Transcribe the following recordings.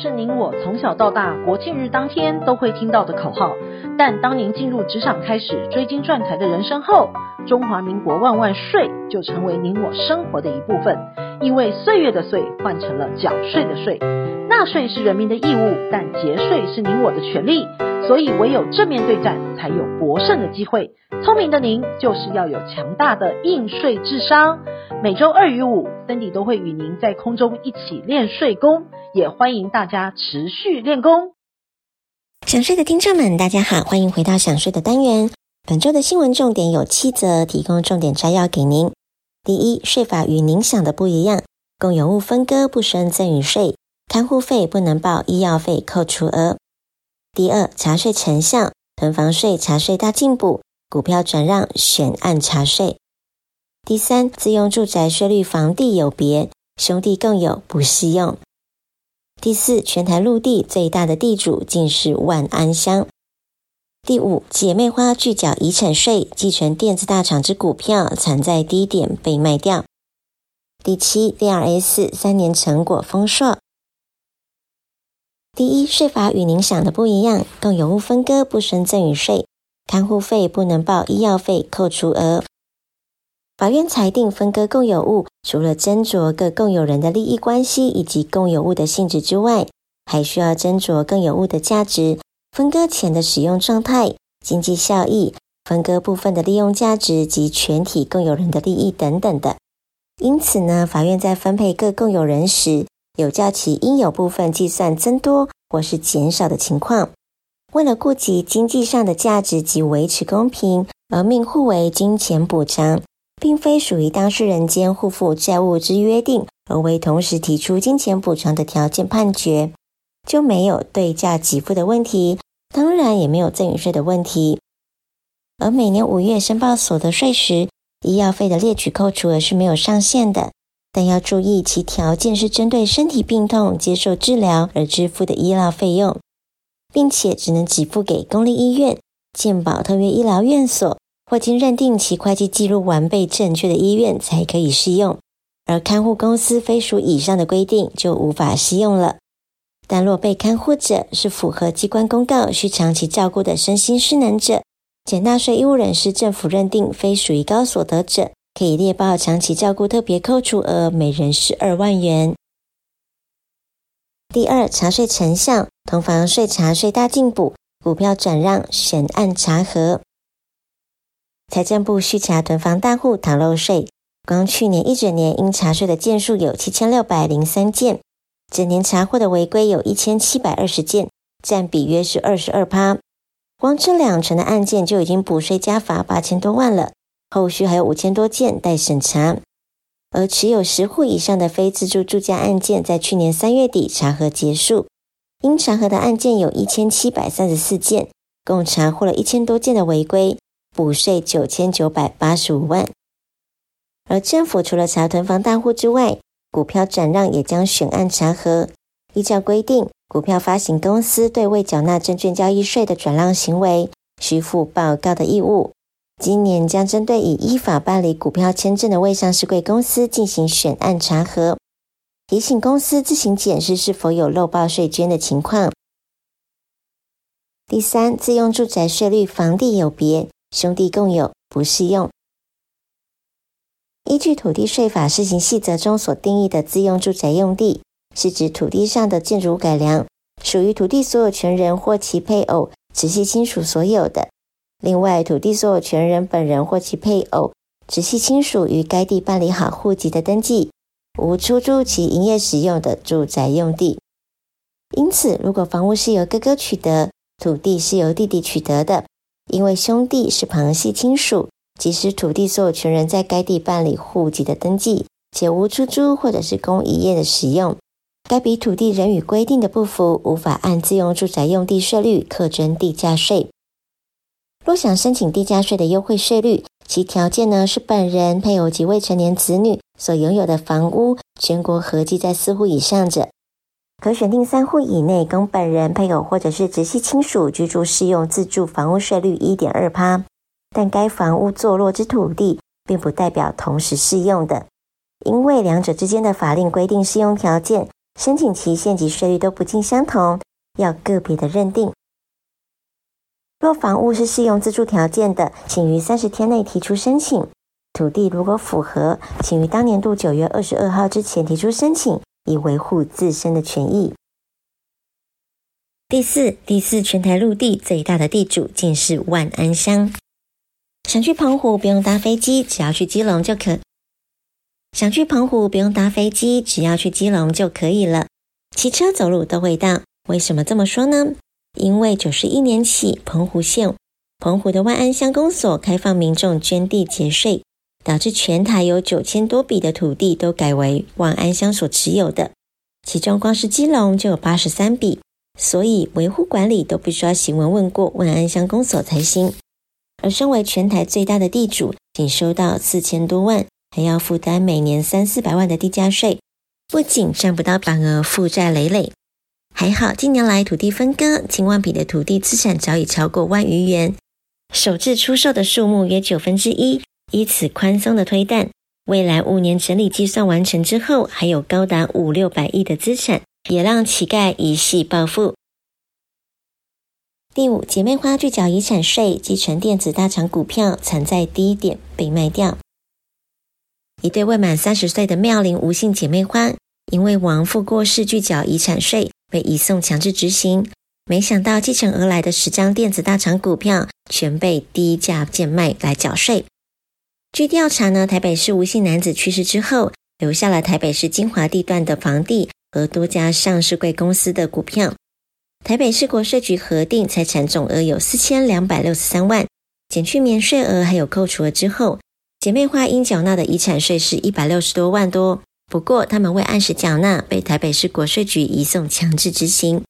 是您我从小到大国庆日当天都会听到的口号，但当您进入职场开始追金赚财的人生后，中华民国万万岁就成为您我生活的一部分。因为岁月的岁换成了缴税的税，纳税是人民的义务，但节税是您我的权利。所以唯有正面对战，才有博胜的机会。聪明的您，就是要有强大的应税智商。每周二与五，Cindy 都会与您在空中一起练税功，也欢迎大家持续练功。想税的听众们，大家好，欢迎回到想税的单元。本周的新闻重点有七则，提供重点摘要给您。第一，税法与您想的不一样，共有物分割不生赠与税，看护费不能报医药费扣除额。第二，查税成效，囤房税查税大进步，股票转让选案查税。第三，自用住宅税率房地有别，兄弟共有不适用。第四，全台陆地最大的地主竟是万安乡。第五，姐妹花拒缴遗产税，继承电子大厂之股票惨在低点被卖掉。第七，DRS 三年成果丰硕。第一，税法与您想的不一样，共有物分割不征赠与税，看护费不能报医药费扣除额。法院裁定分割共有物，除了斟酌各共有人的利益关系以及共有物的性质之外，还需要斟酌共有物的价值、分割前的使用状态、经济效益、分割部分的利用价值及全体共有人的利益等等的。因此呢，法院在分配各共有人时，有较其应有部分计算增多或是减少的情况，为了顾及经济上的价值及维持公平，而命互为金钱补偿，并非属于当事人间互负债务之约定，而为同时提出金钱补偿的条件判决，就没有对价给付的问题，当然也没有赠与税的问题。而每年五月申报所得税时，医药费的列举扣除额是没有上限的。但要注意，其条件是针对身体病痛接受治疗而支付的医疗费用，并且只能给付给公立医院、健保特约医疗院所或经认定其会计记录完备正确的医院才可以适用。而看护公司非属以上的规定，就无法适用了。但若被看护者是符合机关公告需长期照顾的身心失能者，且纳税义务人是政府认定非属于高所得者。可以列报长期照顾特别扣除额，每人十二万元。第二，查税成效，同房税查税大进补，股票转让选案查核。财政部续查囤房大户逃漏税，光去年一整年应查税的件数有七千六百零三件，整年查获的违规有一千七百二十件，占比约是二十二趴。光这两成的案件就已经补税加罚八千多万了。后续还有五千多件待审查，而持有十户以上的非自住住家案件，在去年三月底查核结束，因查核的案件有一千七百三十四件，共查获了一千多件的违规，补税九千九百八十五万。而政府除了查囤房大户之外，股票转让也将选案查核。依照规定，股票发行公司对未缴纳证券交易税的转让行为，需负报告的义务。今年将针对已依法办理股票签证的未上市贵公司进行选案查核，提醒公司自行检视是否有漏报税捐的情况。第三，自用住宅税率房地有别，兄弟共有不适用。依据土地税法施行细则中所定义的自用住宅用地，是指土地上的建筑物改良，属于土地所有权人或其配偶、直系亲属所有的。另外，土地所有权人本人或其配偶、直系亲属于该地办理好户籍的登记，无出租其营业使用的住宅用地。因此，如果房屋是由哥哥取得，土地是由弟弟取得的，因为兄弟是旁系亲属，即使土地所有权人在该地办理户籍的登记，且无出租或者是供营业的使用，该笔土地仍与规定的不符，无法按自用住宅用地税率课征地价税。若想申请地价税的优惠税率，其条件呢是本人、配偶及未成年子女所拥有的房屋全国合计在四户以上者，可选定三户以内供本人、配偶或者是直系亲属居住适用自住房屋税率一点二趴。但该房屋坐落之土地并不代表同时适用的，因为两者之间的法令规定适用条件申请期限及税率都不尽相同，要个别的认定。若房屋是适用自住条件的，请于三十天内提出申请。土地如果符合，请于当年度九月二十二号之前提出申请，以维护自身的权益。第四，第四全台陆地最大的地主竟是万安乡。想去澎湖不用搭飞机，只要去基隆就可。想去澎湖不用搭飞机，只要去基隆就可以了。骑车走路都会到。为什么这么说呢？因为九十一年起，澎湖县澎湖的万安乡公所开放民众捐地节税。导致全台有九千多笔的土地都改为万安乡所持有的，其中光是基隆就有八十三笔，所以维护管理都必须要行文问过万安乡公所才行。而身为全台最大的地主，仅收到四千多万，还要负担每年三四百万的地价税，不仅赚不到，反而负债累累。还好近年来土地分割，近万笔的土地资产早已超过万余元，首次出售的数目约九分之一。以此宽松的推断，未来五年整理计算完成之后，还有高达五六百亿的资产，也让乞丐一夕暴富。第五，姐妹花拒缴遗产税，继承电子大厂股票，惨在低点被卖掉。一对未满三十岁的妙龄无姓姐妹花，因为亡父过世拒缴遗产税，被移送强制执行。没想到继承而来的十张电子大厂股票，全被低价贱卖来缴税。据调查呢，台北市吴姓男子去世之后，留下了台北市精华地段的房地和多家上市贵公司的股票。台北市国税局核定财产总额有四千两百六十三万，减去免税额还有扣除额之后，姐妹花应缴纳的遗产税是一百六十多万多。不过他们未按时缴纳，被台北市国税局移送强制执行。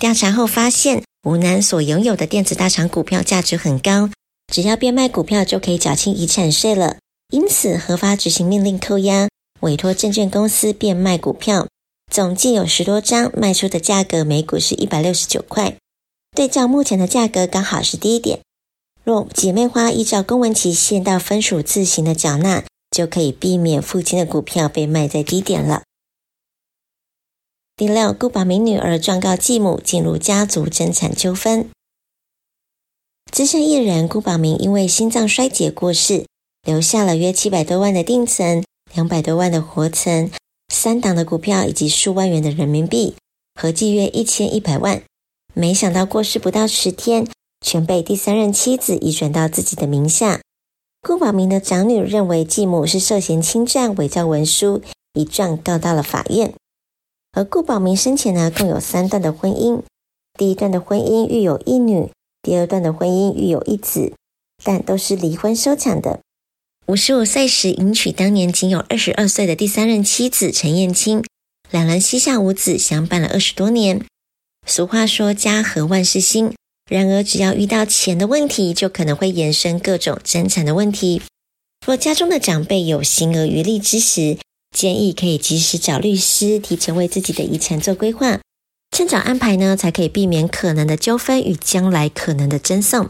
调查后发现，吴男所拥有的电子大厂股票价值很高。只要变卖股票就可以缴清遗产税了，因此合法执行命令扣押，委托证券公司变卖股票，总计有十多张，卖出的价格每股是一百六十九块，对照目前的价格刚好是低点。若姐妹花依照公文期限到分属自行的缴纳，就可以避免父亲的股票被卖在低点了。第六，顾宝明女儿状告继母，进入家族争产纠纷。资深艺人顾宝明因为心脏衰竭过世，留下了约七百多万的定存、两百多万的活存、三档的股票以及数万元的人民币，合计约一千一百万。没想到过世不到十天，全被第三任妻子移转到自己的名下。顾宝明的长女认为继母是涉嫌侵占、伪造文书，一状告到了法院。而顾宝明生前呢，共有三段的婚姻，第一段的婚姻育有一女。第二段的婚姻育有一子，但都是离婚收场的。五十五岁时迎娶当年仅有二十二岁的第三任妻子陈燕青，两人膝下无子，相伴了二十多年。俗话说家和万事兴，然而只要遇到钱的问题，就可能会衍生各种争产的问题。若家中的长辈有行而余力之时，建议可以及时找律师，提前为自己的遗产做规划。趁早安排呢，才可以避免可能的纠纷与将来可能的争讼。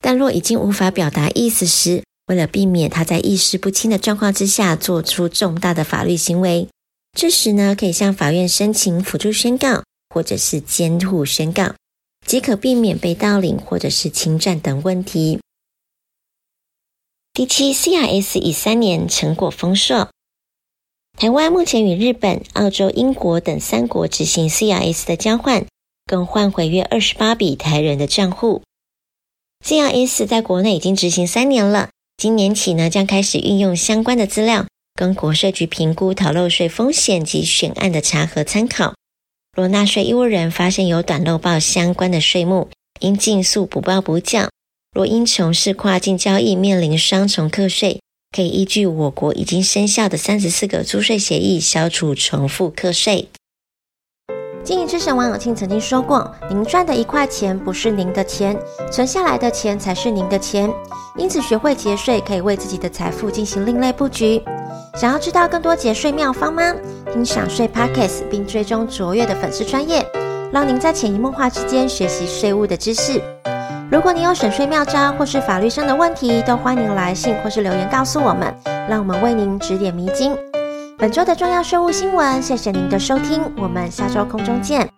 但若已经无法表达意思时，为了避免他在意识不清的状况之下做出重大的法律行为，这时呢，可以向法院申请辅助宣告或者是监护宣告，即可避免被盗领或者是侵占等问题。第七，CRS 已三年成果丰硕。台湾目前与日本、澳洲、英国等三国执行 CRS 的交换，共换回约二十八笔台人的账户。CRS 在国内已经执行三年了，今年起呢，将开始运用相关的资料，跟国税局评估逃漏税风险及选案的查核参考。若纳税义务人发现有短漏报相关的税目，应尽速补报补缴。若因从事跨境交易面临双重课税，可以依据我国已经生效的三十四个租税协议，消除重复课税。经营之神王永庆曾经说过：“您赚的一块钱不是您的钱，存下来的钱才是您的钱。因此，学会节税可以为自己的财富进行另类布局。想要知道更多节税妙方吗？听享税 Podcast，并追踪卓越的粉丝专业，让您在潜移默化之间学习税务的知识。”如果你有省税妙招或是法律上的问题，都欢迎来信或是留言告诉我们，让我们为您指点迷津。本周的重要税务新闻，谢谢您的收听，我们下周空中见。